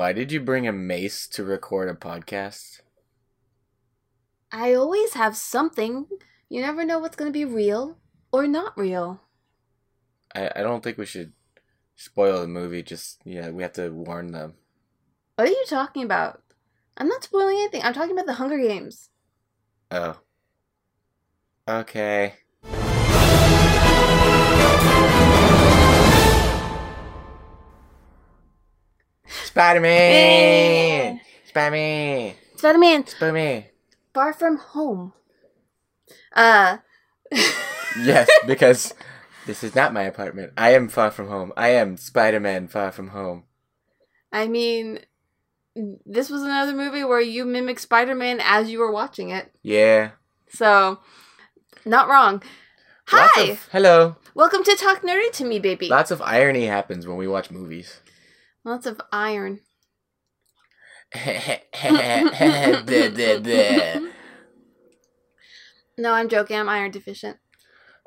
Why did you bring a mace to record a podcast? I always have something. You never know what's going to be real or not real. I, I don't think we should spoil the movie. Just, yeah, we have to warn them. What are you talking about? I'm not spoiling anything. I'm talking about the Hunger Games. Oh. Okay. Spider Man! Spider Man! Spider Man Spider Man! Far From Home. Uh. Yes, because this is not my apartment. I am far from home. I am Spider Man far from home. I mean, this was another movie where you mimic Spider Man as you were watching it. Yeah. So, not wrong. Hi! of- hello. Welcome to Talk Nerdy to Me, baby. Lots of irony happens when we watch movies. Lots of iron. No, I'm joking. I'm iron deficient.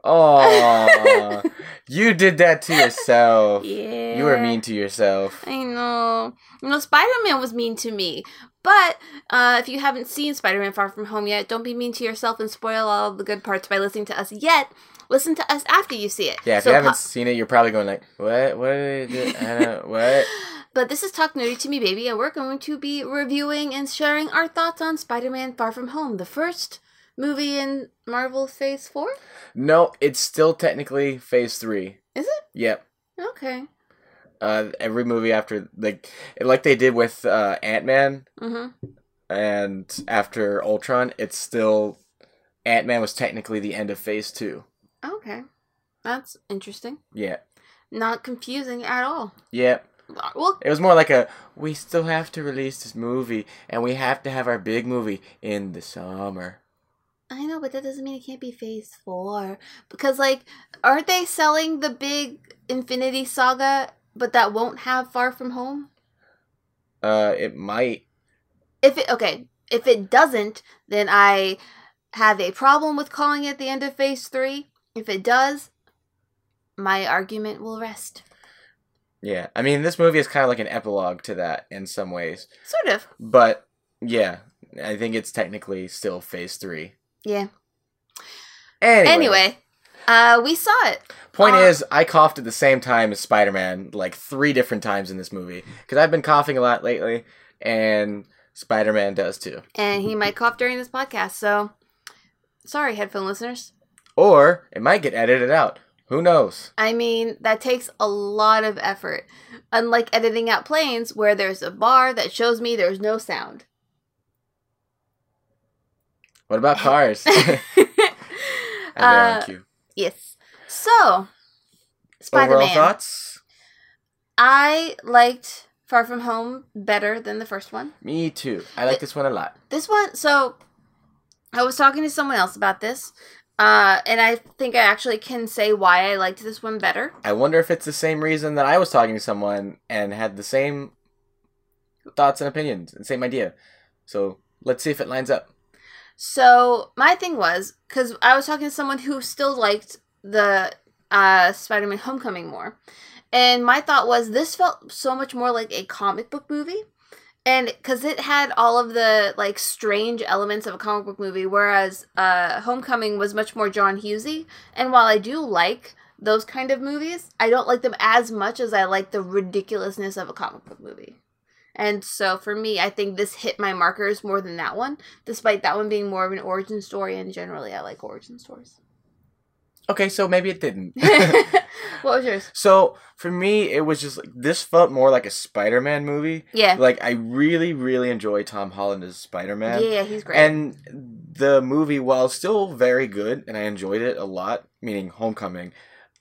Oh, you did that to yourself. Yeah. You were mean to yourself. I know. You know, Spider Man was mean to me. But uh, if you haven't seen Spider Man Far From Home yet, don't be mean to yourself and spoil all the good parts by listening to us yet. Listen to us after you see it. Yeah, if So you haven't po- seen it, you're probably going like, "What? What did do? I don't, what?" But this is Talk Nerdy to Me, baby, and we're going to be reviewing and sharing our thoughts on Spider Man Far From Home, the first movie in Marvel Phase 4? No, it's still technically Phase Three. Is it? Yep. Okay. Uh, every movie after like like they did with uh, Ant Man Mm-hmm. and after Ultron, it's still Ant Man was technically the end of Phase Two. Okay. That's interesting. Yeah. Not confusing at all. Yeah. Well, It was more like a we still have to release this movie and we have to have our big movie in the summer. I know, but that doesn't mean it can't be phase four. Because, like, aren't they selling the big Infinity Saga, but that won't have Far From Home? Uh, it might. If it, okay, if it doesn't, then I have a problem with calling it the end of phase three. If it does, my argument will rest. Yeah, I mean, this movie is kind of like an epilogue to that in some ways, Sort of. but yeah, I think it's technically still Phase Three. Yeah. Anyway, Anyway, uh, we saw it. point uh, is, I coughed at the same time as Spider Man like three different times in this movie because I've been coughing a lot lately, and Spider Man does too. And he might cough during this podcast, so sorry, headphone listeners. Or it might get edited out. Who knows? I mean, that takes a lot of effort. Unlike editing out planes, where there's a bar that shows me there's no sound. What about cars? uh, And they're on cue. yes. So, Spider Man. thoughts? I liked Far From Home better than the first one. Me too. I like this one a lot. This one, so I was talking to someone else about this, uh, and I think I actually can say why I liked this one better. I wonder if it's the same reason that I was talking to someone and had the same thoughts and opinions and same idea. So let's see if it lines up. So my thing was because I was talking to someone who still liked the uh, Spider-Man: Homecoming more, and my thought was this felt so much more like a comic book movie, and because it had all of the like strange elements of a comic book movie, whereas uh, Homecoming was much more John Hughesy. And while I do like those kind of movies, I don't like them as much as I like the ridiculousness of a comic book movie. And so for me, I think this hit my markers more than that one, despite that one being more of an origin story. And generally, I like origin stories. Okay, so maybe it didn't. what was yours? so for me, it was just like this felt more like a Spider-Man movie. Yeah. Like I really, really enjoy Tom Holland as Spider-Man. yeah, he's great. And the movie, while still very good, and I enjoyed it a lot, meaning Homecoming,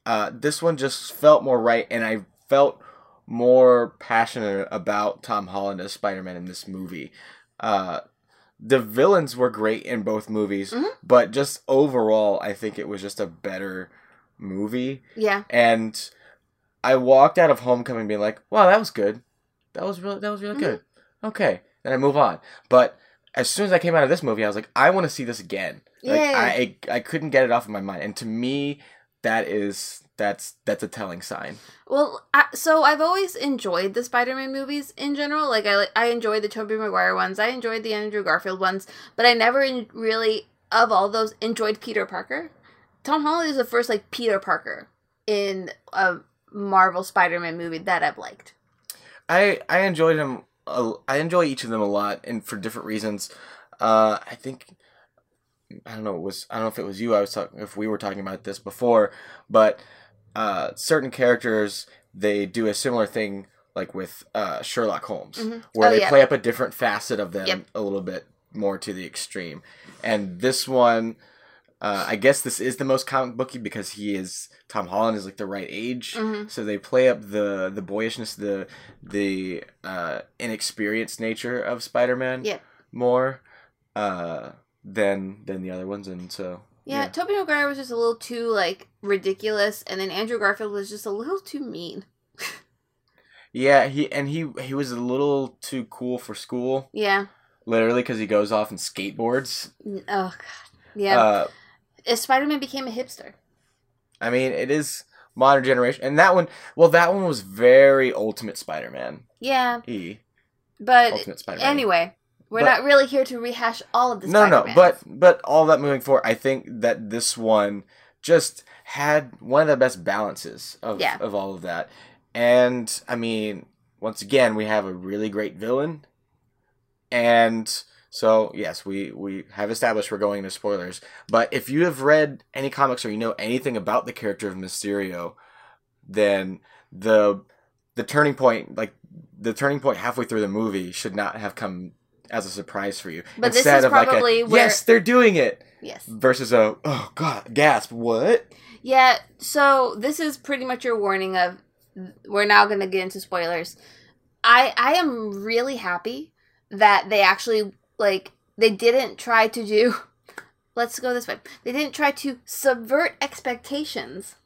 uh, this one just felt more right, and I felt more passionate about Tom Holland as Spider Man in this movie. Uh, the villains were great in both movies, Mhm. but just overall, I think it was just a better movie. yeah. And I walked out of Homecoming being like, "Wow, that was good. That was really that was really Mhm. good." Okay, then I move on. But as soon as I came out of this movie, I was like, "I want to see this again." Like Yeah. I I couldn't get it off of my mind. And to me, that is that's that's a telling sign. Well, I, so I've always enjoyed the Spider-Man movies in general. Like I, I enjoyed the Tobey Maguire ones. I enjoyed the Andrew Garfield ones, but I never in, really, of all those, enjoyed Peter Parker. Tom Holland is the first like Peter Parker in a Marvel Spider-Man movie that I've liked. I I enjoyed him. a- I enjoy each of them a lot, and for different reasons. Uh, I think I don't know. It was I don't know if it was you. I was talking if we were talking about this before, but uh, certain characters they do a similar thing like with uh, Sherlock Holmes, Mhm. where Oh, they yeah. play up a different facet of them Yep. a little bit more to the extreme. And this one, uh, I guess this is the most comic booky because he is Tom Holland is like the right age, Mhm. so they play up the the boyishness, the the uh, inexperienced nature of Spider Man Yeah. more uh, than than the other ones, and so Yeah, Yeah. Tobey Maguire was just a little too like ridiculous, and then Andrew Garfield was just a little too mean. yeah, he and he he was a little too cool for school, Yeah. literally because he goes off and skateboards. Oh god. Yeah. Uh, Spider Man became a hipster. I mean, it is modern generation, and that one, well, that one was very Ultimate Spider Man. Yeah, E but Ultimate Spider Man. anyway, we're But- not really here to rehash all of the no, no, Spider-Mans. but but all that moving forward, I think that this one just had one of the best balances of Yeah. of all of that, and I mean, once again, we have a really great villain, and so yes, we we have established we're going into spoilers. But if you have read any comics or you know anything about the character of Mysterio, then the the turning point, like the turning point halfway through the movie, should not have come as a surprise for you. But this is probably like a, where- yes, they're doing it yes, versus a oh god gasp what yeah. So this is pretty much your warning of we're now going to get into spoilers. I I am really happy that they actually like they didn't try to do. Let's go this way. They didn't try to subvert expectations.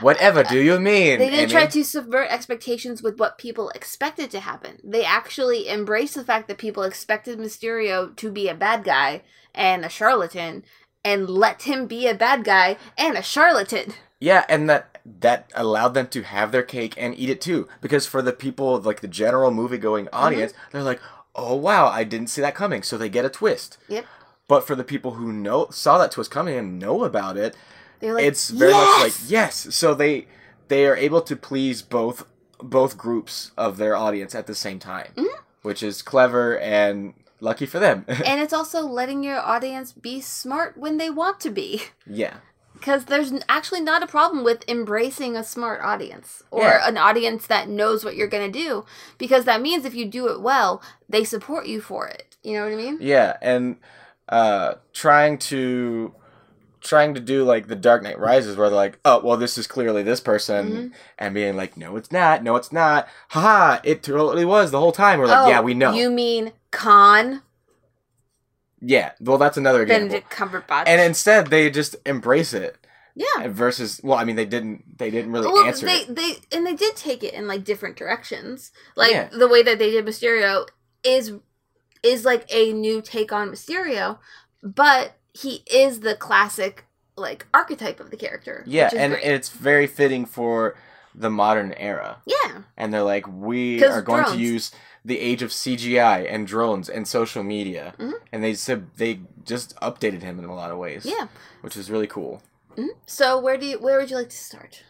Whatever do you mean They didn't Amy? try to subvert expectations with what people expected to happen. They actually embraced the fact that people expected Mysterio to be a bad guy and a charlatan and let him be a bad guy and a charlatan. Yeah, and that that allowed them to have their cake and eat it too. Because for the people like the general movie going Mm-hmm. audience, they're like, "Oh wow, I didn't see that coming," so they get a twist. Yep. But for the people who know saw that twist coming and know about it, They're like, it's very much like "Yes!" yes. So they they are able to please both both groups of their audience at the same time, Mhm. which is clever and lucky for them. and it's also letting your audience be smart when they want to be. yeah. Because there's actually not a problem with embracing a smart audience or Yeah. an audience that knows what you're going to do. Because that means if you do it well, they support you for it. You know what I mean? Yeah, and uh trying to trying to do like the Dark Knight Rises where they're like, "Oh, well this is clearly this person." Mhm. And being like, "No, it's not. No, it's not." Haha, it totally was the whole time. We're like, "Yeah, we know." Oh, You mean Con yeah. Well, that's another example. Benedict Cumberbatch? And instead they just embrace it. yeah. Versus well, I mean they didn't they didn't really Well, answer they it. they and they did take it in like different directions. Like Yeah. the way that they did Mysterio is is like a new take on Mysterio, but he is the classic like archetype of the character. Yeah, and great. it's very fitting for the modern era. yeah, And they're like, we are going to use the age of CGI and drones and social media." Mhm. And they said they just updated him in a lot of ways. yeah. which is really cool. Mhm. So where do you where would you like to start?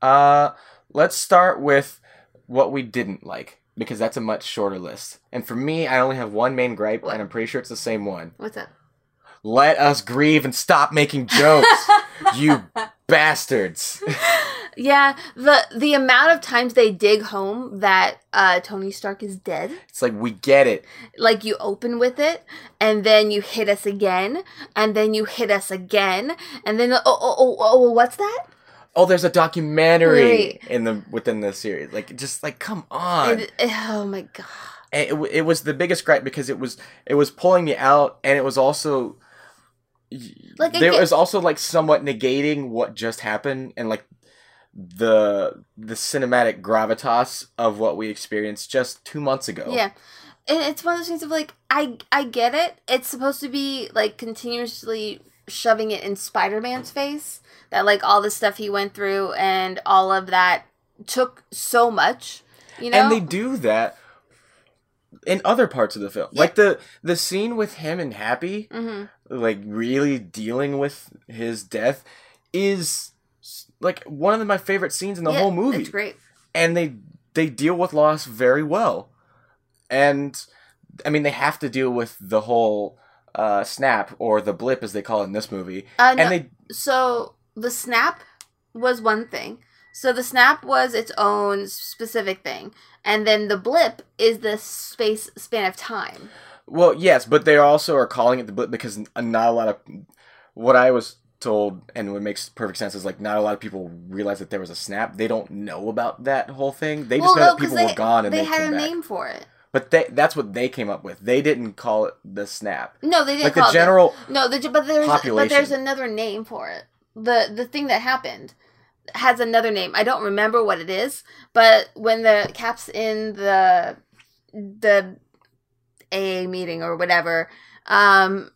Uh, let's start with what we didn't like because that's a much shorter list. And for me, I only have one main gripe, What? and I'm pretty sure it's the same one. What's up? Let us grieve and stop making jokes, you bastards. yeah, the the amount of times they dig home that uh, Tony Stark is dead. It's like we get it. like you open with it and then you hit us again and then you hit us again and then oh oh oh, oh what's that Oh, there's a documentary Right. in the within the series. Like, just like, come on. It- oh my god it, it was the biggest gripe because it was it was pulling me out, and it was also Like, there get- was also like somewhat negating what just happened, and like the the cinematic gravitas of what we experienced just two months ago. yeah and it's one of those things of like i i get it it's supposed to be like continuously shoving it in Spider-Man's face. That like all the stuff he went through and all of that took so much. You know, and they do that in other parts of the film, Yeah. like the the scene with him and Happy, hmm like really dealing with his death, is like one of my favorite scenes in the whole movie. It's great. and they they deal with loss very well and i mean they have to deal with the whole uh, snap or the blip as they call it in this movie Uh, no, and they so the snap was one thing. So the snap was its own specific thing, and then the blip is the space span of time. Well yes but they also are calling it the blip because not a lot of what i was told and what makes perfect sense is like not a lot of people realize that there was a snap they don't know about that whole thing they just know that 'cause people were gone and they, they, had a back name for it. but they, that's what they came up with they didn't call it the snap No, they didn't like call the general that. No, the, but there's but there's another name for it. The the thing that happened has another name. I don't remember what it is, but when the Cap's in the the AA meeting or whatever, um,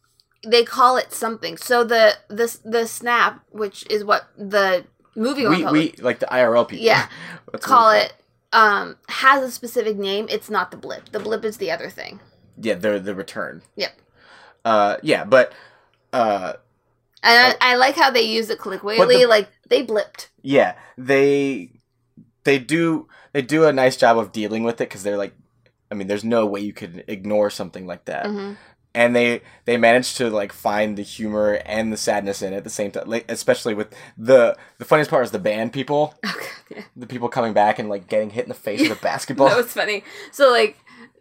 they call it something. So the the the snap, which is what the movie we, we like the irl people Yeah. That's what we call it um has a specific name. It's not the blip. The blip is the other thing. Yeah, the the return. Yep. Uh, yeah, but uh, And I, I like how they use it colloquially, the- like they blipped. yeah, they they do they do a nice job of dealing with it because they're like, I mean, there's no way you could ignore something like that, hmm and they they managed to like find the humor and the sadness in it at the same time. Like, especially with the the funniest part is the band people, Oh, God, yeah. the people coming back and like getting hit in the face with a basketball. That was funny. So like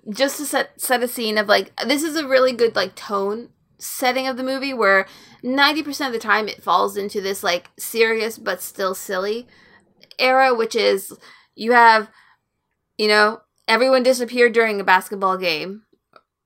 just to set set a scene of like this is a really good like tone setting of the movie where 90% of the time it falls into this like serious but still silly era which is you have you know everyone disappeared during a basketball game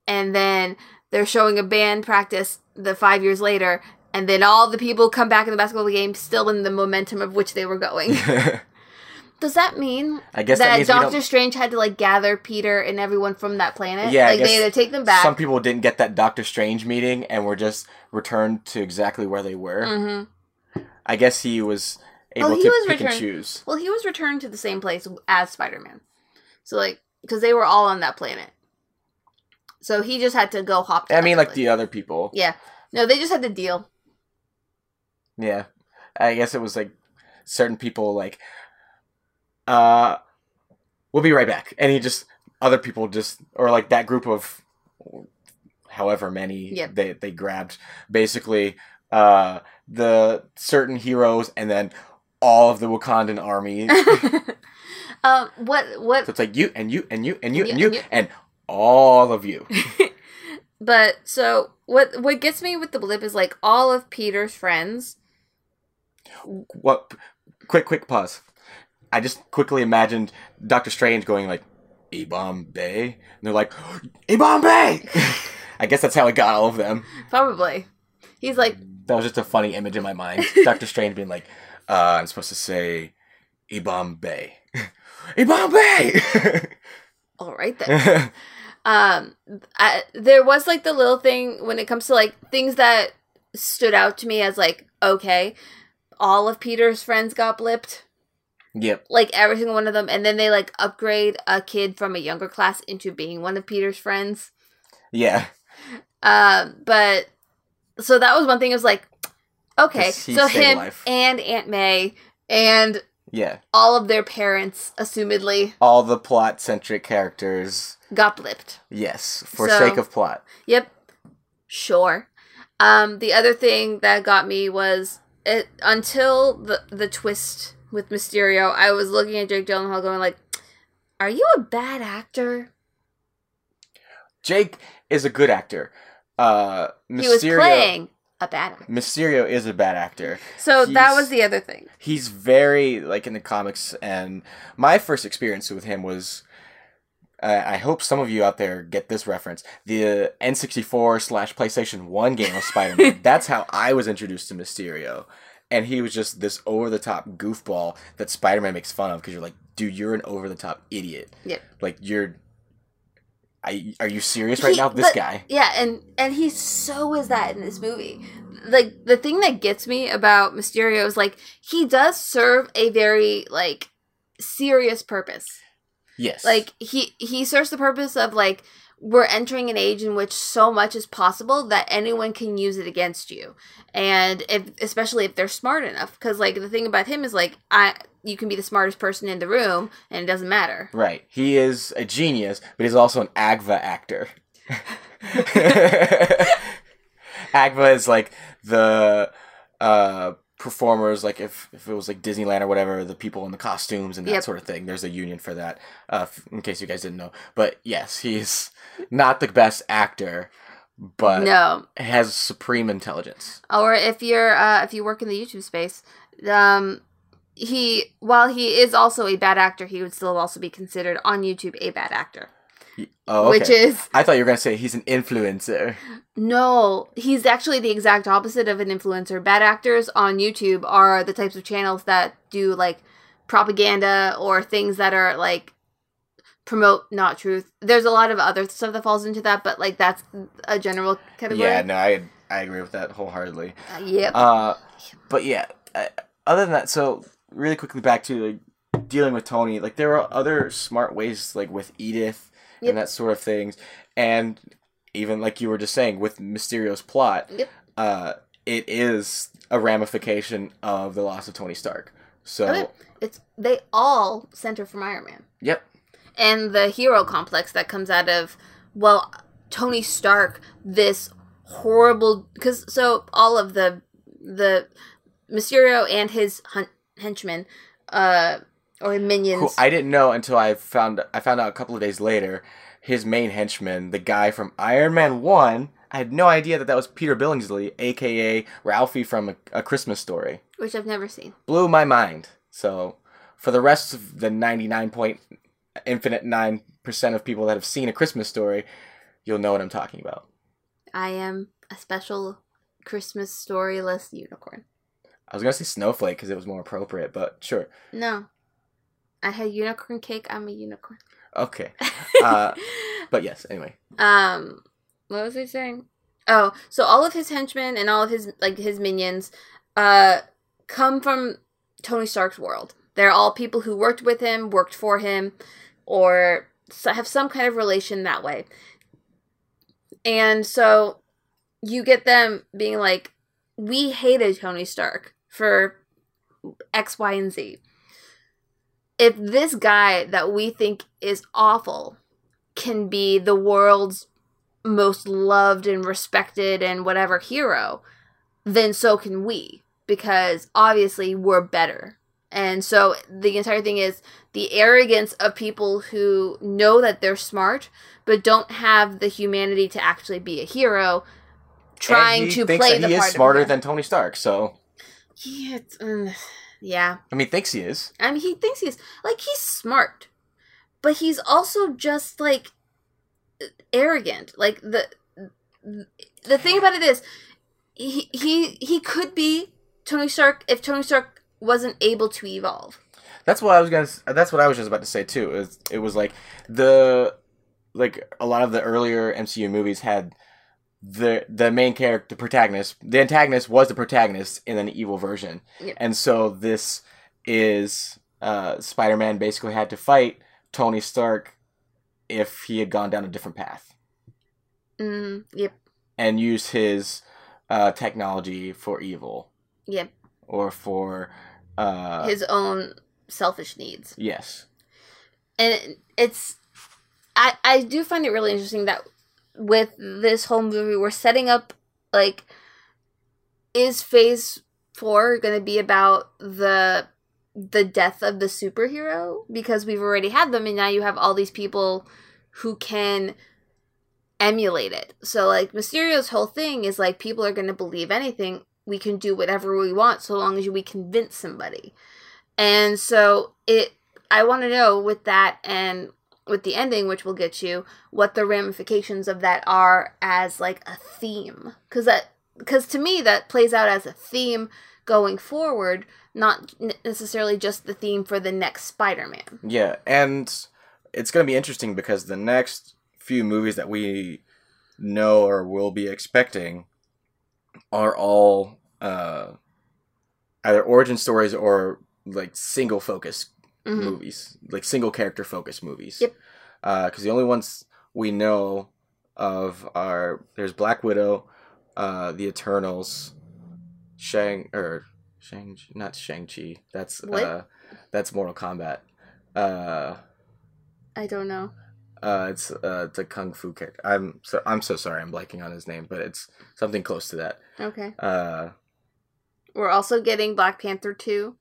and then they're showing a band practice the 5 years later and then all the people come back in the basketball game still in the momentum of which they were going. Does that mean I guess that, that, Doctor Strange had to like gather Peter and everyone from that planet. Yeah, like they had to take them back. some people didn't get that Doctor Strange meeting and were just returned to exactly where they were. hmm I guess he was able he to was pick and choose. Well, he was returned to the same place as Spider Man, so like because they were all on that planet, so he just had to go hop. I mean, like the other people. yeah, no, they just had to deal. Yeah, I guess it was like certain people like, uh, we'll be right back, and he just other people just or like that group of however many Yep. they they grabbed basically uh the certain heroes and then all of the Wakandan army. um, what what? so it's like you and you and you and you and you and you. and all of you. But so what? What gets me with the blip is like all of Peter's friends. What? Quick, quick pause. I just quickly imagined Doctor Strange going like, "E Bombay," and they're like, "E Bombay." I guess that's how I got all of them. Probably, he's like That was just a funny image in my mind. Doctor Strange being like, uh, "I'm supposed to say, E Bombay, E Bombay." all right then. um I, there was like the little thing when it comes to like things that stood out to me as like okay all of peter's friends got blipped yep. like every single one of them and then they like upgrade a kid from a younger class into being one of peter's friends Yeah. um but so that was one thing it was like okay so him life. and aunt may and Yeah. all of their parents assumedly All the plot centric characters. got blipped Yes, for So- sake of plot. Yep. Sure. Um, the other thing that got me was it until the the twist with Mysterio, I was looking at Jake Gyllenhaal going like, Are you a bad actor? Jake is a good actor. Uh, Mysterio, He was playing a bad actor. Mysterio is a bad actor. So that was the other thing. He's very like in the comics, and my first experience with him was. Uh, I hope some of you out there get this reference. The N64 slash PlayStation 1 game of Spider Man. That's how I was introduced to Mysterio. And he was just this over the top goofball that Spider Man makes fun of because you're like, dude, you're an over the top idiot. Yep. Like, you're. I, are you serious right He- now? This but- guy. Yeah, and and he so is that in this movie. Like the thing that gets me about Mysterio is like he does serve a very like serious purpose. Yes. Like he he serves the purpose of like we're entering an age in which so much is possible that anyone can use it against you. And if especially if they're smart enough cuz like the thing about him is like I you can be the smartest person in the room and it doesn't matter. Right. He is a genius, but he's also an Agva actor. Agva is like the uh, performers, like if, if it was like Disneyland or whatever, the people in the costumes and that Yep. sort of thing. There's a union for that, uh, in case you guys didn't know. But yes, he's not the best actor, but no. has supreme intelligence. or if you're uh, if you work in the YouTube space, um, he while he is also a bad actor, he would still also be considered on YouTube a bad actor, Oh, okay. which is I thought you were gonna say he's an influencer. no, he's actually the exact opposite of an influencer. Bad actors on YouTube are the types of channels that do like propaganda or things that are like promote not truth. There's a lot of other stuff that falls into that, but like that's a general category. Yeah, no, I I agree with that wholeheartedly. Uh, yep. Uh, but yeah, uh, other than that, so really quickly back to like dealing with Tony, like there are other smart ways, like with Edith Yep. and that sort of things, and even like you were just saying with Mysterio's plot, Yep. uh, it is a ramification of the loss of Tony Stark. So, Okay. It's they all center from Iron Man. yep, and the hero complex that comes out of well tony stark this horrible because so all of the the mysterio and his hun- henchmen uh Oh, or minions who I didn't know until I found I found out a couple of days later. His main henchman, the guy from Iron Man One, I had no idea that that was Peter Billingsley, aka Ralphie from a, a Christmas Story. which i've never seen blew my mind. So, for the rest of the 99 point infinite 9% of people that have seen a Christmas story, you'll know what I'm talking about. i am a special christmas storyless unicorn I was going to say snowflake because it was more appropriate, but sure. no i had unicorn cake i'm a unicorn. Okay. Uh, but yes, anyway. um what was i saying? Oh so all of his henchmen and all of his like his minions uh come from tony stark's world. They're all people who worked with him worked for him or have some kind of relation that way. And so you get them being like we hated tony stark for x y and z if this guy that we think is awful can be the world's most loved and respected and whatever hero, then so can we. Because obviously we're better. And so the entire thing is the arrogance of people who know that they're smart, but don't have the humanity to actually be a hero, trying he to play that the he part is smarter than Tony Stark, so yeah, it's, yeah. I mean, thinks he is. I mean, he thinks he's like he's smart, but he's also just like arrogant. Like the the thing about it is, he he he could be Tony Stark if Tony Stark wasn't able to evolve. That's what I was gonna. s- That's what I was just about to say too. Is it was like the like a lot of the earlier MCU movies had the the main character, the protagonist, the antagonist was the protagonist in an evil version, Yep. and so this is uh, Spider Man basically had to fight Tony Stark if he had gone down a different path Mm, yep, and use his uh, technology for evil yep. or for uh, His own selfish needs. yes and it's I I do find it really interesting that with this whole movie we're setting up like is phase 4 going to be about the the death of the superhero because we've already had them and now you have all these people who can emulate it. So like Mysterio's whole thing is like people are going to believe anything. We can do whatever we want so long as we convince somebody. And so it I want to know with that and with the ending which we'll get you what the ramifications of that are as like a theme cuz that cuz to me that plays out as a theme going forward not necessarily just the theme for the next Spider-Man. Yeah, and it's going to be interesting because the next few movies that we know or will be expecting are all uh, either origin stories or like single focus Mhm. movies, like single character focus movies. Yep. Because the only ones we know of are there's Black Widow, uh, the Eternals, Shang or Shang not Shang Chi. That's What? uh, that's Mortal Kombat. Uh, I don't know. uh, it's uh, a kung fu character. I'm so I'm so sorry. I'm blanking on his name, but it's something close to that. Okay. Uh, We're also getting Black Panther 2.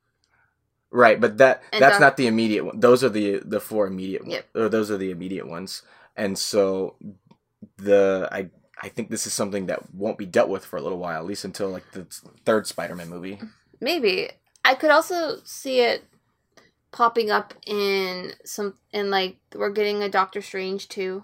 Right, but that And that's not the immediate one. Those are the the four immediate. Yep. Or those are the immediate ones, and so the I I think this is something that won't be dealt with for a little while, at least until like the third Spider-Man movie. Maybe. I could also see it popping up in some in like we're getting a Doctor Strange too.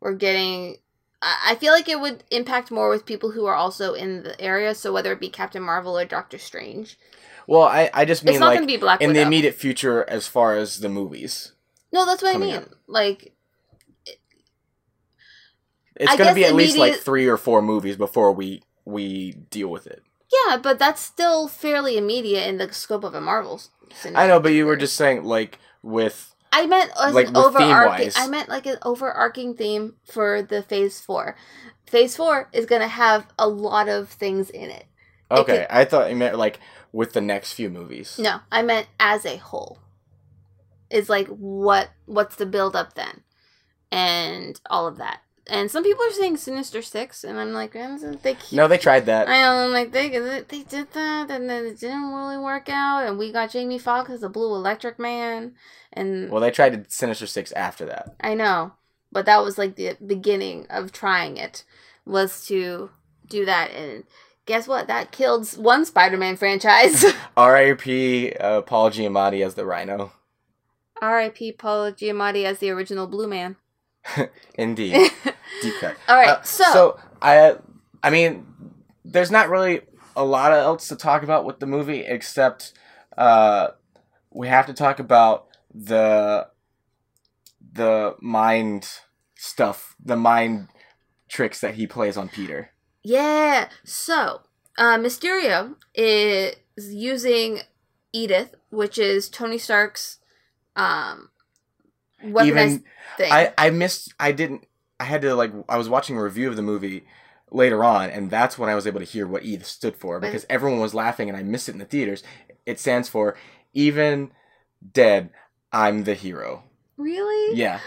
We're getting I I feel like it would impact more with people who are also in the area, so whether it be Captain Marvel or Doctor Strange. Well, I I just mean it's not like to be Black in Widow. the immediate future as far as the movies. no, that's what I mean. Like It's I going to be at least like three or four movies before we we deal with it. yeah, but that's still fairly immediate in the scope of a Marvel. I know, but you were just saying like with I meant as Like, an overarching. I meant like an overarching theme for the Phase Four. Phase Four is gonna have a lot of things in it. It okay, could- I thought you meant like with the next few movies. No, I meant as a whole. Is like what what's the build up then, and all of that. And some people are saying Sinister Six, and I'm like, they keep No, they tried that. I know, I'm like they they did that, and then it didn't really work out. And we got Jamie Foxx as the Blue Electric Man, and Well, they tried Sinister Six after that. I know, but that was like the beginning of trying it was to do that, and guess what? That killed one Spider-Man franchise. R.I.P. Uh, Paul Giamatti as the Rhino. R.I.P. Paul Giamatti as the original Blue Man. Indeed, deep cut. All right, Uh, so, I, I mean, there's not really a lot else to talk about with the movie except uh, we have to talk about the the mind stuff, the mind tricks that he plays on Peter. Yeah, so uh, Mysterio is using Edith, which is Tony Stark's um weaponized Even thing. I, I missed. I didn't. I had to like. I was watching a review of the movie later on, and that's when I was able to hear what Edith stood for because everyone was laughing, and I missed it in the theaters. It stands for even dead, I'm the hero. really? Yeah,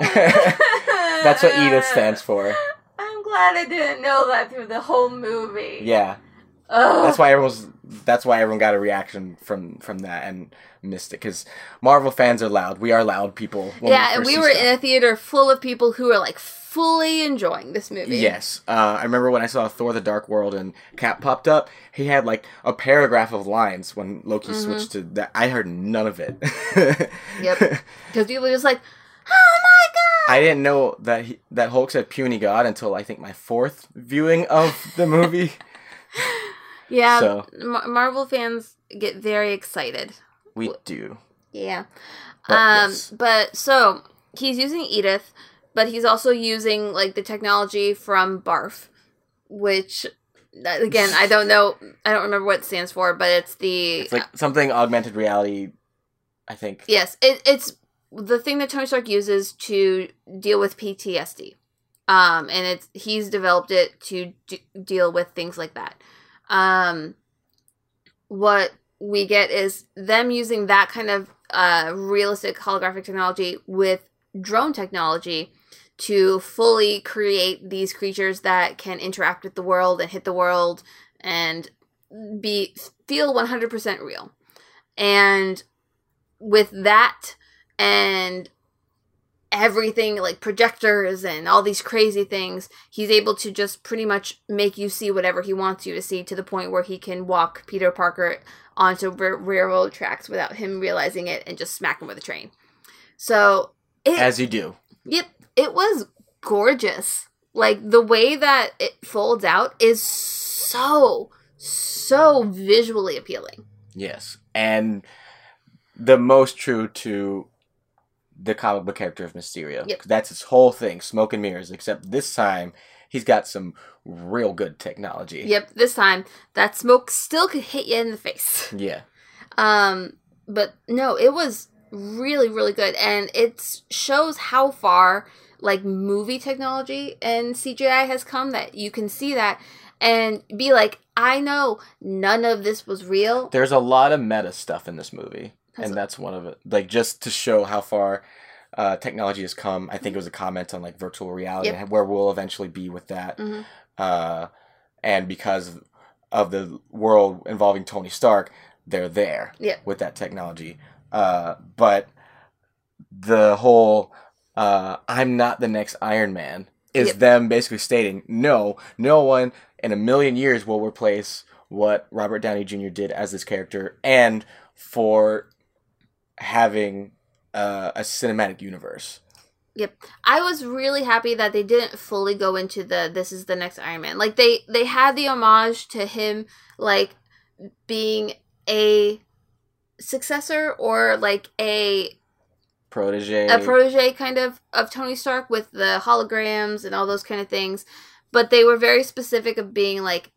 that's what Edith stands for. I'm glad I didn't know that through the whole movie. Yeah, Ugh. that's why everyone's. That's why everyone got a reaction from from that and missed it because Marvel fans are loud. We are loud people. yeah, and we were stuff. in a theater full of people who were like fully enjoying this movie. Yes. Uh, I remember when I saw Thor the Dark World and Cap popped up, he had like a paragraph of lines when Loki Mhm. switched to that. I heard none of it. Yep. Because people were just like, oh my god! I didn't know that he, that Hulk said puny god until I think my fourth viewing of the movie. Yeah, So- Mar- Marvel fans get very excited. we do. Yeah. But um, yes. but so he's using Edith, but he's also using like the technology from Barf, which again I don't know, I don't remember what it stands for, but it's the It's like something augmented reality, I think. yes, it, it's the thing that Tony Stark uses to deal with PTSD. Um, and it's he's developed it to d- deal with things like that. Um, what we get is them using that kind of uh, realistic holographic technology with drone technology to fully create these creatures that can interact with the world and hit the world and be feel 100% real. And with that and everything like projectors and all these crazy things he's able to just pretty much make you see whatever he wants you to see to the point where he can walk peter parker onto r- railroad tracks without him realizing it and just smack him with a train so it, As you do. Yep, it was gorgeous. Like the way that it folds out is so so visually appealing. Yes. And the most true to the comic book character of Mysterio. Yep. That's his whole thing, smoke and mirrors. Except this time, he's got some real good technology. Yep, this time that smoke still could hit you in the face. Yeah. Um, but no, it was really, really good, and it shows how far like movie technology and CGI has come. That you can see that and be like, I know none of this was real. There's a lot of meta stuff in this movie, Has and that's one of it. Like just to show how far uh, technology has come. I think it was a comment on like virtual reality Yep. and where we'll eventually be with that. Mhm. Uh, and because of the world involving Tony Stark, they're there Yep. with that technology. Uh, but the whole uh, "I'm not the next Iron Man" is Yep. them basically stating, "No, no one in a million years will replace what Robert Downey Jr. did as this character, and for having uh, a cinematic universe." Yep. I was really happy that they didn't fully go into the this is the next Iron Man. Like they they had the homage to him like being a successor or like a Protege. a protege kind of of Tony Stark with the holograms and all those kind of things. But they were very specific of being like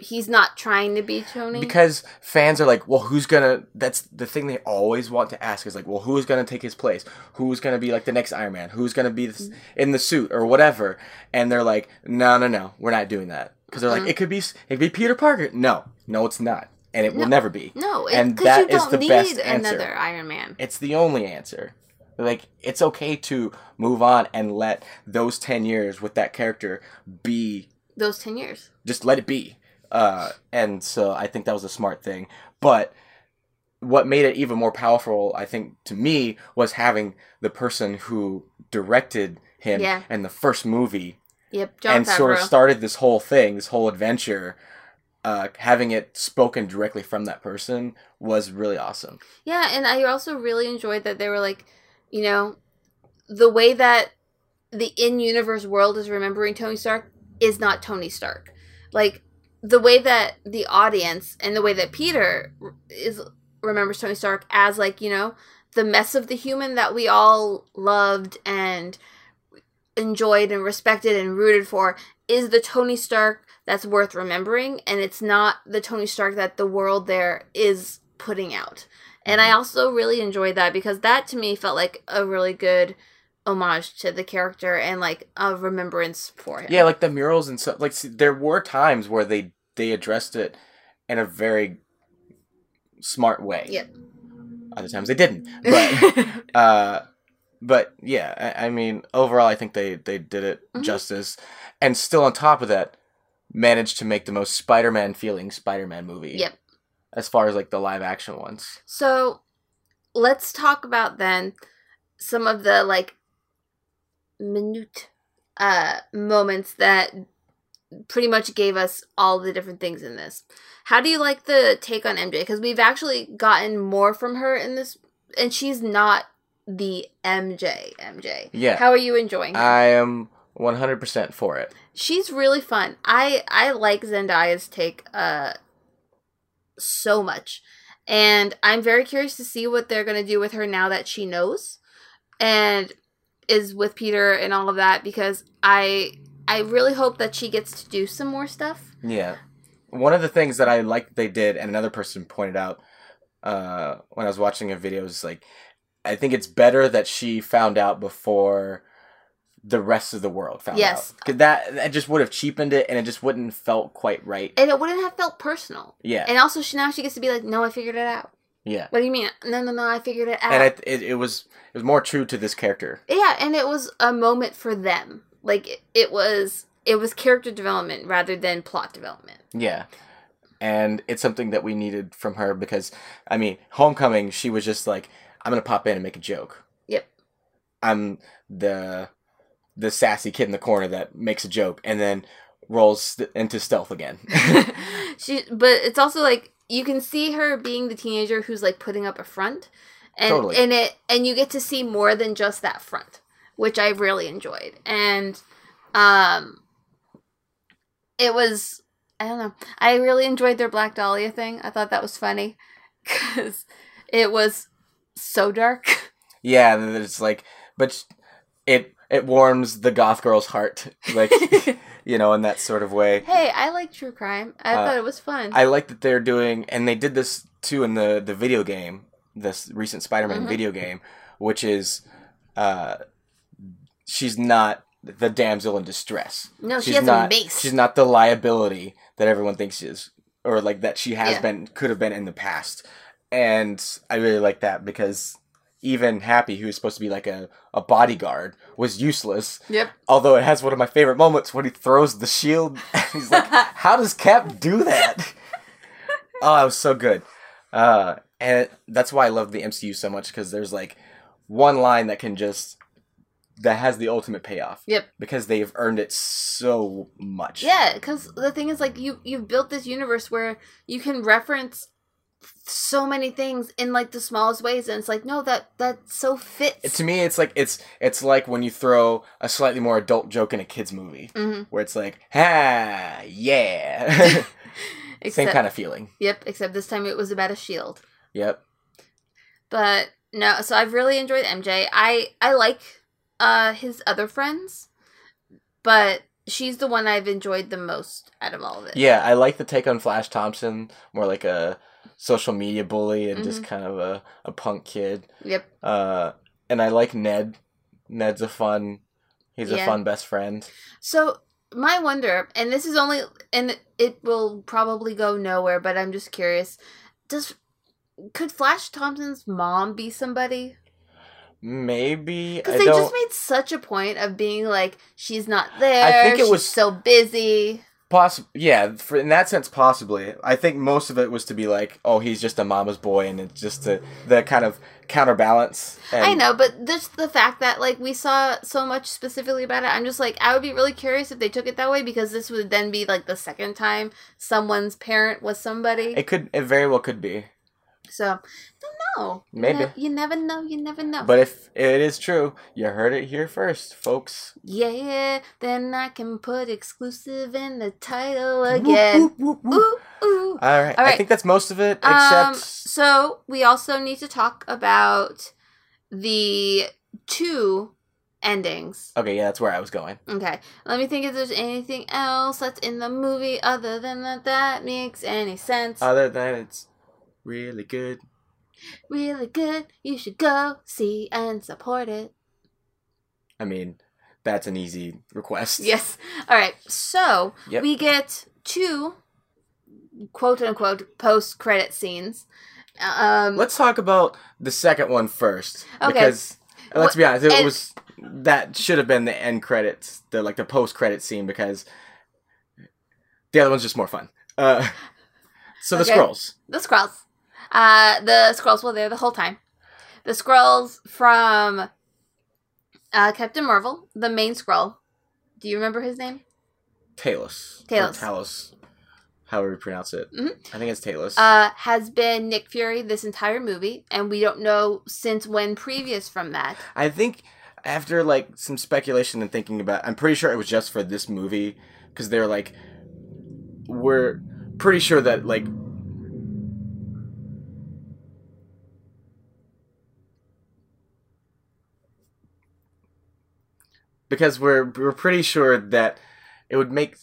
he's not trying to be Tony. because fans are like, well, who's gonna? That's the thing they always want to ask is like, well, who's gonna take his place? Who's gonna be like the next Iron Man? Who's gonna be this, in the suit or whatever? And they're like, no, no, no, we're not doing that because they're like, Mhm. it could be, it could be Peter Parker. No, no, it's not, and it No. will never be. no, and because that you don't the need best answer. another Iron Man. It's the only answer. Like, it's okay to move on and let those ten years with that character be Those ten years. just let it be. Uh, and so I think that was a smart thing. But what made it even more powerful, I think, to me, was having the person who directed him Yeah. in the first movie Yep, John and sort of started this whole thing, this whole adventure. Uh, having it spoken directly from that person was really awesome. Yeah, and I also really enjoyed that they were like, you know, the way that the in-universe world is remembering Tony Stark is not Tony Stark. Like the way that the audience and the way that Peter is remembers Tony Stark as like, you know, the mess of the human that we all loved and enjoyed and respected and rooted for is the Tony Stark that's worth remembering and it's not the Tony Stark that the world there is putting out. And I mm-hmm. also really enjoyed that because that to me felt like a really good homage to the character and like a remembrance for him. Yeah, like the murals and stuff. Like see, there were times where they they addressed it in a very smart way. Yep. Other times they didn't. But uh, but yeah, I, I mean, overall, I think they they did it Mhm. justice, and still on top of that, managed to make the most Spider-Man feeling Spider-Man movie. Yep. As far as like the live action ones. So let's talk about then some of the like minute uh moments that pretty much gave us all the different things in this. How do you like the take on MJ? Because we've actually gotten more from her in this, and she's not the MJ MJ. Yeah. How are you enjoying her? I am 100% for it. she's really fun. I I like Zendaya's take uh so much. And I'm very curious to see what they're going to do with her now that she knows and is with Peter and all of that because I I really hope that she gets to do some more stuff. Yeah. One of the things that I liked they did, and another person pointed out uh, when I was watching a video, is like, I think it's better that she found out before the rest of the world found Yes. out. Because that, that just would have cheapened it, and it just wouldn't have felt quite right. And it wouldn't have felt personal. Yeah. And also she now she gets to be like, "No, I figured it out." yeah. What do you mean? No, no, no, I figured it out. And it, it, it was it was more true to this character. Yeah, and it was a moment for them. Like it, it was it was character development rather than plot development. Yeah. And it's something that we needed from her because, I mean, Homecoming, she was just like, I'm going to pop in and make a joke. Yep. I'm the the sassy kid in the corner that makes a joke and then rolls st- into stealth again. she but it's also like you can see her being the teenager who's like putting up a front and Totally. and it and you get to see more than just that front which i really enjoyed and um it was i don't know i really enjoyed their black dahlia thing i thought that was funny because it was so dark Yeah, and it's like, but it it warms the goth girl's heart, like you know, in that sort of way. hey, I like true crime. I Uh, thought it was fun. I like that they're doing, and they did this too in the the video game, this recent Spider-Man Mhm. video game, which is, uh, she's not the damsel in distress. no, she she's has not, a mace. She's not the liability that everyone thinks she is, or like that she has Yeah. been, could have been in the past. And I really like that because even Happy, who was supposed to be like a, a bodyguard, was useless. Yep. Although it has one of my favorite moments when he throws the shield. He's like, "How does Cap do that?" oh, that was so good. Uh, and that's why I love the MCU so much because there's like one line that can just that has the ultimate payoff. Yep. Because they've earned it so much. Yeah, because the thing is, like, you you've built this universe where you can reference so many things in like the smallest ways, and it's like, no, that that so fits. To me, it's like it's it's like when you throw a slightly more adult joke in a kids movie, hmm where it's like, ha, yeah, same kind of feeling. Yep. Except this time it was about a shield. Yep. But no, so I've really enjoyed MJ. I I like uh his other friends, but she's the one I've enjoyed the most out of all of it. Yeah, I like the take on Flash Thompson, more like a social media bully and just kind of a, a punk kid. Yep. Uh, and I like Ned. Ned's a fun, he's a fun best friend. So my wonder, and this is only, and it will probably go nowhere, but I'm just curious. Does could Flash Thompson's mom be somebody? Maybe Because they don't. just made such a point of being like, she's not there. I think it she's was- so busy. Poss- yeah, for, in that sense, possibly. I think most of it was to be like, oh, he's just a mama's boy, and it's just the the kind of counterbalance. And I know, but just the fact that like we saw so much specifically about it, I'm just like I would be really curious if they took it that way because this would then be like the second time someone's parent was somebody. It could, it very well could be. so don't know. You Maybe. you never know. You never know. But if it is true, you heard it here first, folks. yeah, then I can put exclusive in the title again. Whoop, whoop, whoop, whoop. Ooh, ooh. All right. All I think that's most of it, Um, so we also need to talk about the two endings. okay. Yeah, that's where I was going. Okay, let me think if there's anything else that's in the movie other than that that makes any sense. Other than it's really good. Really good. You should go see and support it. I mean, that's an easy request. Yes. All right. So Yep. we get two quote unquote post credit scenes. Um, Let's talk about the second one first, Okay. because uh, let's be honest, it and- was that should have been the end credits, the like the post credit scene, because the other one's just more fun. Uh, so the Okay. Skrulls. the Skrulls. Uh, the Skrulls were there the whole time. The Skrulls from uh, Captain Marvel, the main Skrull. Do you remember his name? Talos. Talos. Talos. However you pronounce it. Mhm. I think it's Talos. uh, has been Nick Fury this entire movie, and we don't know since when previous from that. I think after like some speculation and thinking about, I'm pretty sure it was just for this movie because they're like, we're pretty sure that like. Because we're we're pretty sure that it would make.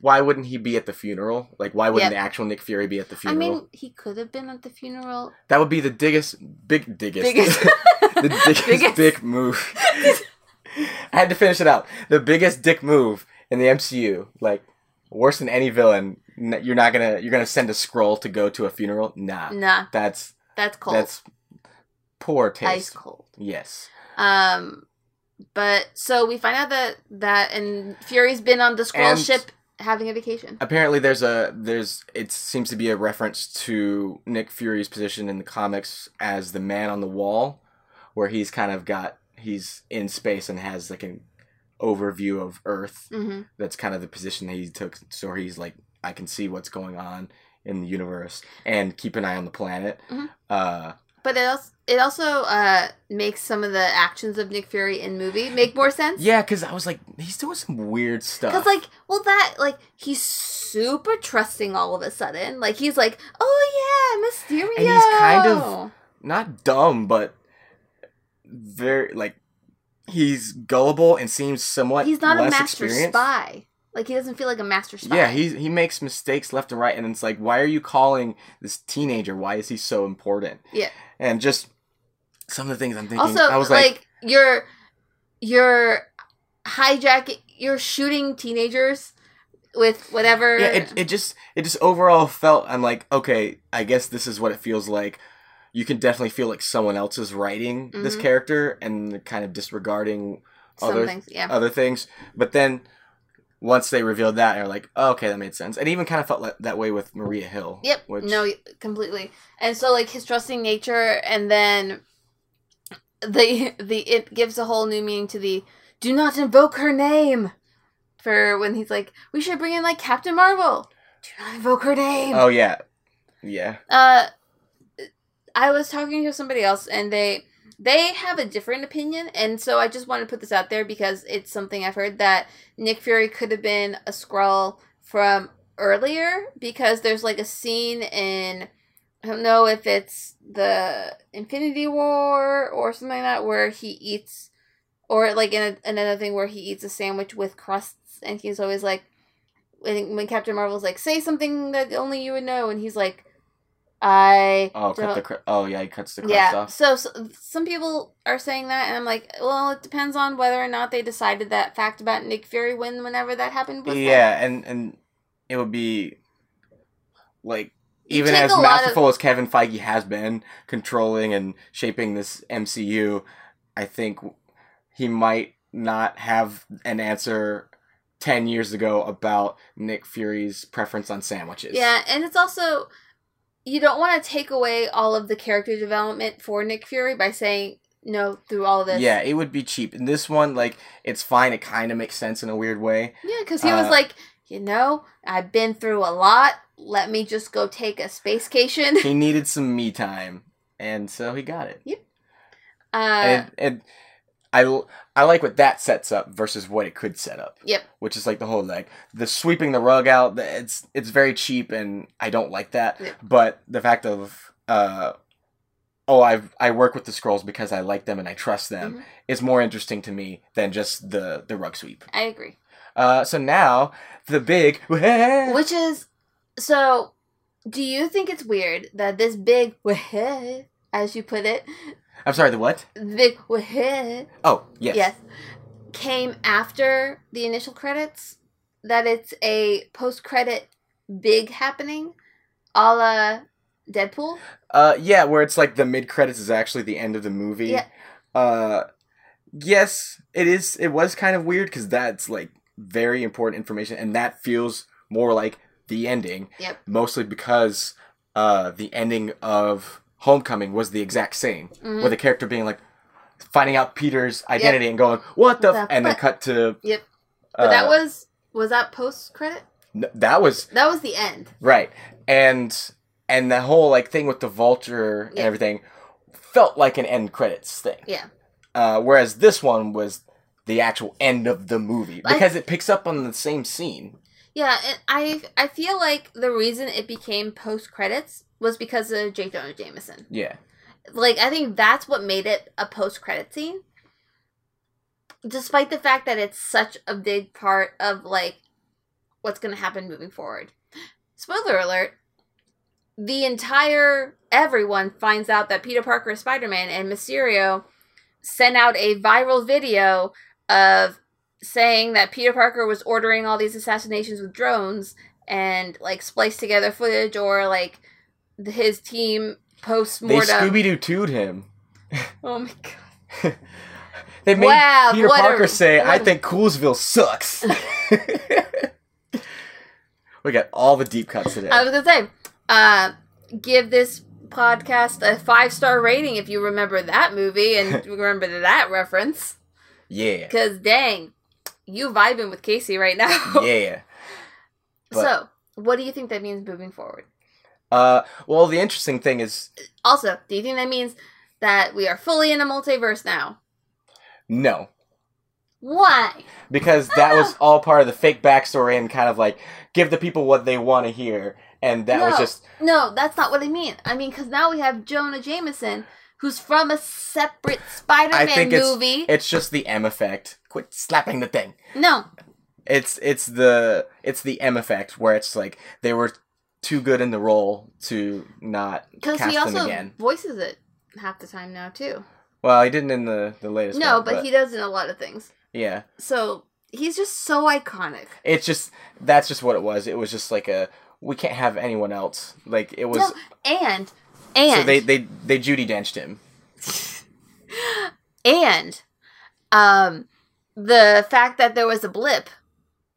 Why wouldn't he be at the funeral? Like, why wouldn't Yep. the actual Nick Fury be at the funeral I funeral? mean, he could have been at the funeral. that would be the biggest, big, biggest, Biggest. the biggest, Biggest. dick move. I had to finish it out. The biggest dick move in the MCU, like worse than any villain. n- You're not gonna you're gonna send a Skrull to go to a funeral. Nah, Nah, that's that's cold. that's poor ice taste. cold. Yes, Um, but so we find out that that and Fury's been on the Skrull And- ship having a vacation. apparently there's a there's it seems to be a reference to Nick Fury's position in the comics as the man on the wall, where he's kind of got he's in space and has like an overview of Earth. hmm that's kind of the position that he took. So he's like, I can see what's going on in the universe and keep an eye on the planet. Mhm. Uh, But it also it also uh makes some of the actions of Nick Fury in movie make more sense. yeah, because I was like, he's doing some weird stuff. Because like, well, that like he's super trusting all of a sudden. Like he's like, oh yeah, Mysterio. And he's kind of- not dumb, but very like he's gullible and seems somewhat He's not a master experienced. spy. Like he doesn't feel like a master spy. Yeah, he he makes mistakes left and right, and it's like, why are you calling this teenager? Why is he so important? Yeah. and just some of the things I'm thinking. also I was like, like, you're you're hijacking you're shooting teenagers with whatever yeah, it, it just it just overall felt. I'm like, okay, I guess this is what it feels like. You can definitely feel like someone else is writing this Mhm. character and kind of disregarding some other things yeah other things. But then once they revealed that, they're like, oh, okay, that made sense. And even kind of felt like that way with Maria Hill. Yep. Which, No, completely. And so like his trusting nature and then the the it gives a whole new meaning to the do not invoke her name for when he's like we should bring in like Captain Marvel. Do not invoke her name. Oh yeah, yeah. Uh I was talking to somebody else and they they have a different opinion and so I just want to put this out there because it's something I've heard that Nick Fury could have been a Skrull from earlier because there's like a scene in I don't know if it's the Infinity War or something like that where he eats or like in a, another thing where he eats a sandwich with crusts and he's always like when, when Captain Marvel's like say something that only you would know and he's like I Oh, cut the cr- oh yeah, he cuts the crust yeah. off. So, so some people are saying that, and I'm like, well, it depends on whether or not they decided that fact about Nick Fury when whenever that happened. Yeah, and and it would be like even as lot of- masterful as Kevin Feige has been controlling and shaping this MCU, I think he might not have an answer 10 years ago about Nick Fury's preference on sandwiches. Yeah, and it's also you don't want to take away all of the character development for Nick Fury by saying no through all of this. Yeah, it would be cheap. And this one, like, it's fine. It kind of makes sense in a weird way. yeah, because he was Uh, like, you know, I've been through a lot. Let me just go take a spacecation. He needed some me time, and so he got it. Uh, and, and I, I like what that sets up versus what it could set up. Yep. Which is like the whole like the sweeping the rug out. It's it's very cheap, and I don't like that. Yep. But the fact of uh, oh, I I work with the Skrulls because I like them and I trust them Mhm. is more interesting to me than just the the rug sweep. I agree. Uh, so now the big Which is so. Do you think it's weird that this big, as you put it, I'm sorry, the what? the big Oh yes. yes, came after the initial credits? That it's a post-credit big happening, a la Deadpool. Uh, yeah, where it's like the mid credits is actually the end of the movie. Yeah. Uh, yes, it is. It was kind of weird because that's like very important information, and that feels more like the ending. Yep. Mostly because uh, the ending of Homecoming was the exact same, Mhm. with the character being like finding out Peter's identity and going, "What the?" The f-" and then cut to. Yep. But uh, that was was that post-credit? n- that was That was the end. Right. And and the whole like thing with the vulture and everything felt like an end credits thing. Yeah. Uh, whereas this one was the actual end of the movie I- because it picks up on the same scene. Yeah, and I I feel like the reason it became post credits was because of J. Jonah Jameson. Yeah. Like I think that's what made it a post credit scene. Despite the fact that it's such a big part of like what's gonna happen moving forward. Spoiler alert. The entire everyone finds out that Peter Parker is Spider Man and Mysterio sent out a viral video of saying that Peter Parker was ordering all these assassinations with drones and like spliced together footage or like his team post mortem. They. Scooby Doo tooed him. oh my god! They made Wow, Peter what a- Parker say, "I a- think Coolsville sucks." we got all the deep cuts today. I was gonna say, uh, give this podcast a five star rating if you remember that movie and remember that reference. Yeah. Because dang, you vibing with Casey right now. Yeah. but- so, what do you think that means moving forward? Uh, well, the interesting thing is, Also, do you think that means that we are fully in a multiverse now? no. Why? because that was all part of the fake backstory and kind of like give the people what they want to hear and that was just No, that's not what I mean. I mean, because now we have Jonah Jameson, who's from a separate Spider-Man I think it's movie. it's just the M effect. Quit slapping the thing. no, It's it's the it's the M effect where it's like they were too good in the role to not because he also voices it half the time now too. Well, he didn't in the the latest. No, one, but, he does in a lot of things. yeah. So he's just so iconic. It's just that's just what it was. It was just like a we can't have anyone else. Like it was. No, and and so they they they Judy danced him. and um the fact that there was a blip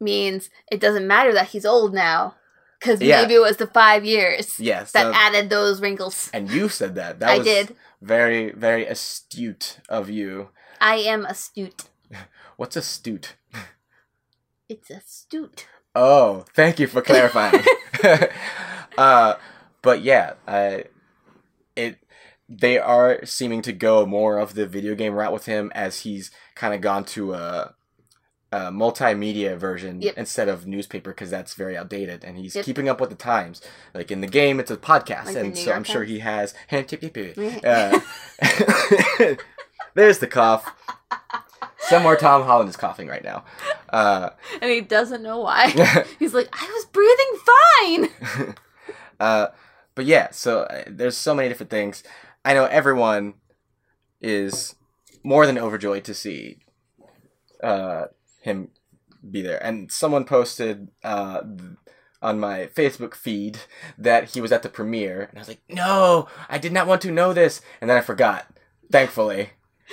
means it doesn't matter that he's old now because Yeah. maybe it was the five years Yes. that that- added those wrinkles. and you said that. That I was did. very very astute of you. I am astute. What's astute? It's astute. Oh, thank you for clarifying. uh, but yeah, I, it they are seeming to go more of the video game route with him as he's kind of gone to a, a multimedia version Yep. instead of newspaper because that's very outdated and he's Yep. keeping up with the times. Like in the game, it's a podcast, Like and so I'm sure he has. uh, there's the cough. Somewhere Tom Holland is coughing right now. Uh, And he doesn't know why. He's like, I was breathing fine. uh, but yeah, so uh, there's so many different things. I know everyone is more than overjoyed to see uh, him be there. And someone posted uh, th- on my Facebook feed that he was at the premiere, and I was like, "No, I did not want to know this," and then I forgot. Thankfully,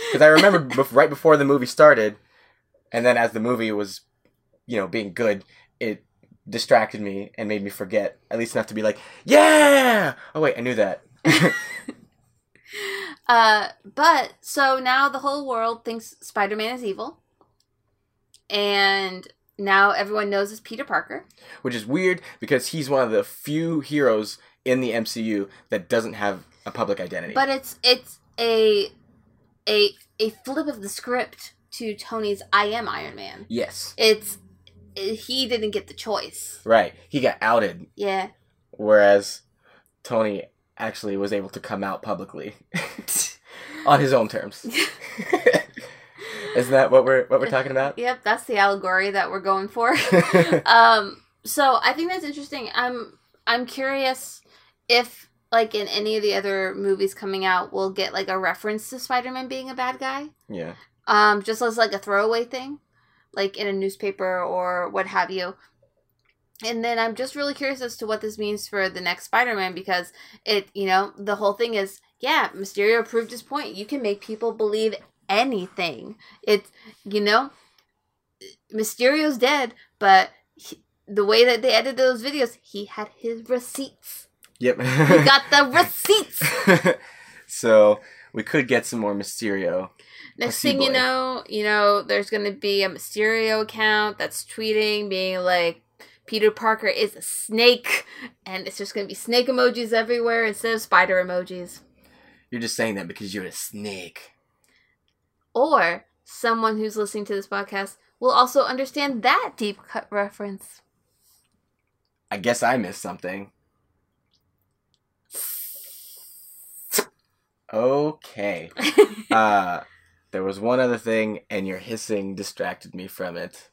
because I remember right before the movie started, and then as the movie was, you know, being good, it distracted me and made me forget at least enough to be like, "Yeah!" Oh wait, I knew that. Uh, but so now the whole world thinks Spider Man is evil. And now everyone knows it's Peter Parker. which is weird because he's one of the few heroes in the MCU that doesn't have a public identity. But it's it's a a a flip of the script to Tony's I am Iron Man. yes, It's he didn't get the choice. right. He got outed, Yeah. whereas Tony actually was able to come out publicly on his own terms. Isn't that what we're what we're talking about? Yep, that's the allegory that we're going for. um so I think that's interesting. I'm I'm curious if like in any of the other movies coming out we'll get like a reference to Spider-Man being a bad guy. yeah. Um just as like a throwaway thing like in a newspaper or what have you. And then I'm just really curious as to what this means for the next Spider-Man because it, you know, the whole thing is, yeah, Mysterio proved his point. You can make people believe anything. It's, you know, Mysterio's dead, but he, the way that they edited those videos, he had his receipts. Yep. He got the receipts. so we could get some more Mysterio. Next thing you know, you know, there's gonna be a Mysterio account that's tweeting, being like, Peter Parker is a snake, and it's just gonna be snake emojis everywhere instead of spider emojis. You're just saying that because you're a snake. Or someone who's listening to this podcast will also understand that deep cut reference. I guess I missed something. Okay. Uh, there was one other thing, and your hissing distracted me from it.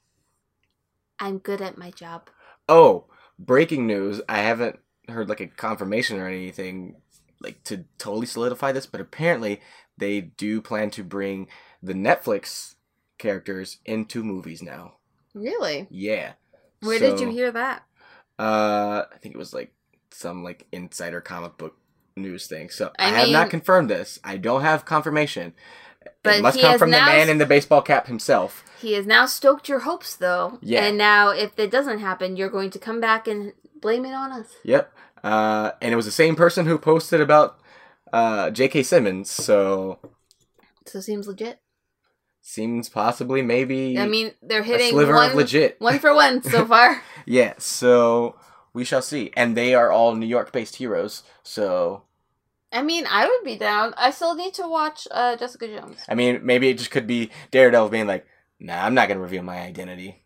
I'm good at my job. Oh, breaking news! I haven't heard like a confirmation or anything like to totally solidify this, but apparently they do plan to bring the Netflix characters into movies now. Really? Yeah. Where did you hear that? Uh, I think it was like some like insider comic book news thing. So I, I have not confirmed this. I don't have confirmation. But it must come from the man in the baseball cap himself. He has now stoked your hopes, though. Yeah. And now, if it doesn't happen, you're going to come back and blame it on us. Yep. Uh, and it was the same person who posted about uh, J.K. Simmons. So So it seems legit. seems possibly maybe I mean, they're hitting sliver one, of legit. one for one so far. Yeah. So we shall see. And they are all New York-based heroes. So I mean, I would be down. I still need to watch uh, Jessica Jones. I mean, maybe it just could be Daredevil being like, "Nah, I'm not gonna reveal my identity,"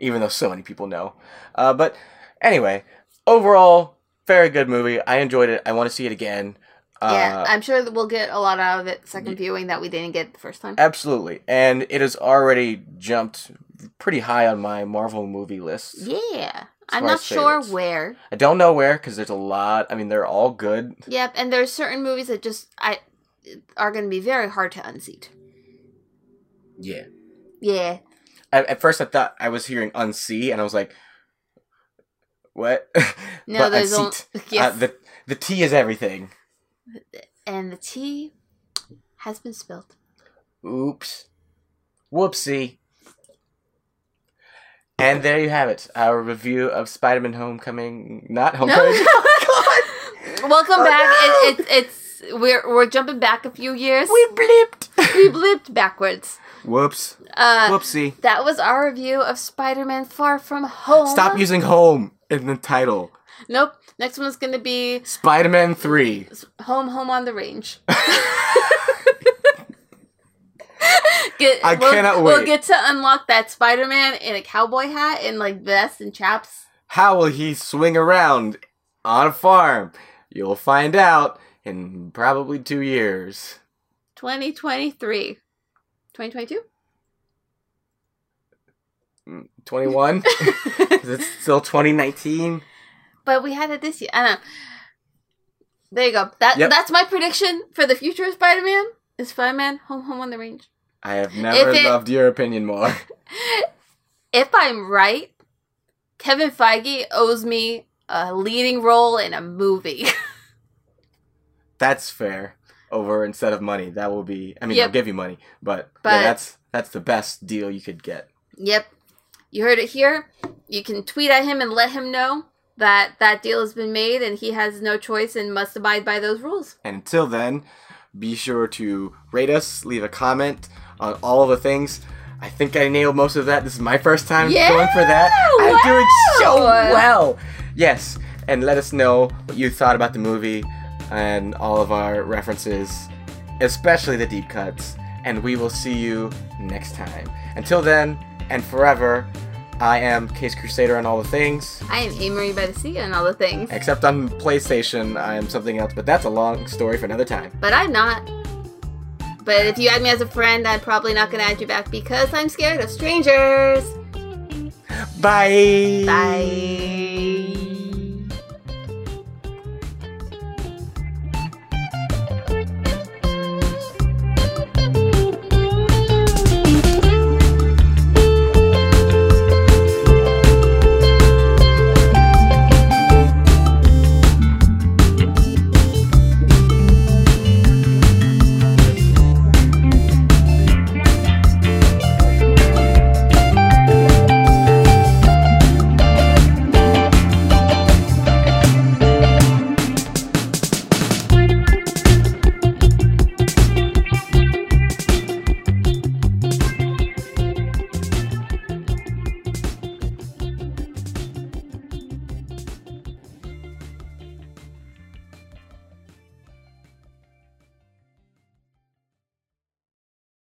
even though so many people know. Uh, but anyway, overall, very good movie. I enjoyed it. I want to see it again. yeah, Uh, I'm sure that we'll get a lot out of it second viewing that we didn't get the first time. absolutely, and it has already jumped pretty high on my Marvel movie list. Yeah. I'm not sure favorites. where. I don't know where because there's a lot. I mean, they're all good. Yep, and there's certain movies that just I are going to be very hard to unseat. Yeah. Yeah. At, at first, I thought I was hearing unsee, and I was like, "What?" No, there's only yes, Uh, the the T is everything. and the tea has been spilled. Oops. Whoopsie. And there you have it. Our review of Spider-Man Homecoming. Not No, Homecoming. Welcome Oh, back. no! It, it, it's we're we're jumping back a few years. we blipped. we blipped backwards. Whoops. Uh, Whoopsie. that was our review of Spider-Man: Far From Home. Stop using home in the title. Nope. Next one's gonna be Spider-Man 3. Home, Home on the Range. Get, I we'll, cannot We'll get to unlock that Spider-Man in a cowboy hat and like vest and chaps. How will he swing around on a farm? You'll find out in probably two years. 2023. 2022? 21? Is it still 2019? but we had it this year. I don't know. There you go. That Yep. that's my prediction for the future of Spider-Man. Is Spider-Man home home on the range? I have never it- loved your opinion more. If I'm right, Kevin Feige owes me a leading role in a movie. That's fair. Over instead of money, that will be. I mean, Yep. I'll give you money, but, But- yeah, that's that's the best deal you could get. Yep. You heard it here. You can tweet at him and let him know that that deal has been made and he has no choice and must abide by those rules. And until then, be sure to rate us, leave a comment on all of the things. I think I nailed most of that. This is my first time Yeah! going for that. I'm doing so well. Yes, and let us know what you thought about the movie and all of our references, especially the deep cuts. And we will see you next time. Until then, and forever, I am Case Crusader on all the things. I am Amory by the Sea on all the things. Except on PlayStation, I am something else, but that's a long story for another time. But I'm not. But if you add me as a friend, I'm probably not going to add you back because I'm scared of strangers. Bye. Bye.